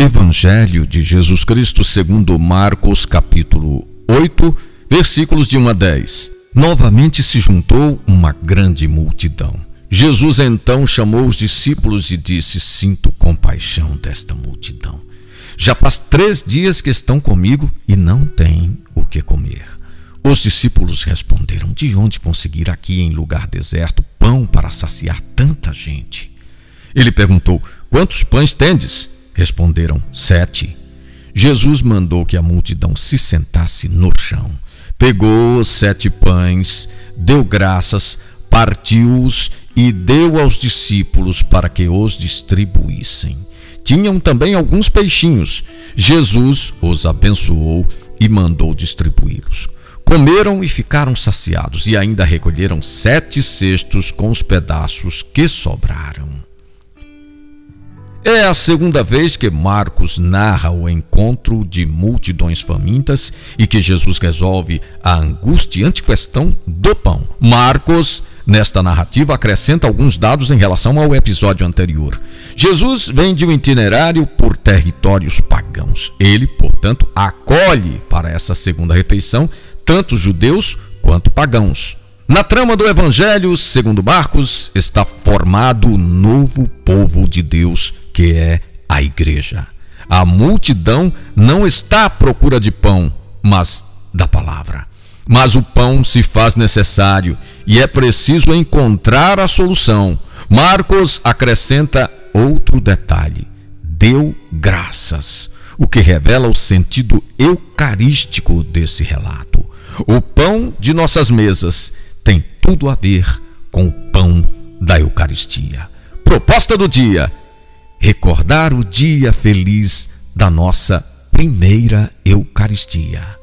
Evangelho de Jesus Cristo segundo Marcos, capítulo 8, versículos de 1 a 10. Novamente se juntou uma grande multidão. Jesus então chamou os discípulos e disse: Sinto compaixão desta multidão. Já faz três dias que estão comigo e não têm o que comer. Os discípulos responderam: De onde conseguir aqui em lugar deserto pão para saciar tanta gente? Ele perguntou: Quantos pães tendes? Responderam: Sete. Jesus mandou que a multidão se sentasse no chão. Pegou os sete pães, deu graças, partiu-os e deu aos discípulos para que os distribuíssem. Tinham também alguns peixinhos. Jesus os abençoou e mandou distribuí-los. Comeram e ficaram saciados, e ainda recolheram sete cestos com os pedaços que sobraram. É a segunda vez que Marcos narra o encontro de multidões famintas e que Jesus resolve a angustiante questão do pão. Marcos, nesta narrativa, acrescenta alguns dados em relação ao episódio anterior. Jesus vem de um itinerário por territórios pagãos. Ele, portanto, acolhe para essa segunda refeição tanto judeus quanto pagãos. Na trama do Evangelho, segundo Marcos, está formado o novo povo de Deus que é a igreja. A multidão não está à procura de pão, mas da palavra. Mas o pão se faz necessário e é preciso encontrar a solução. Marcos acrescenta outro detalhe: deu graças, o que revela o sentido eucarístico desse relato. O pão de nossas mesas tem tudo a ver com o pão da Eucaristia. Proposta do dia: recordar o dia feliz da nossa primeira Eucaristia.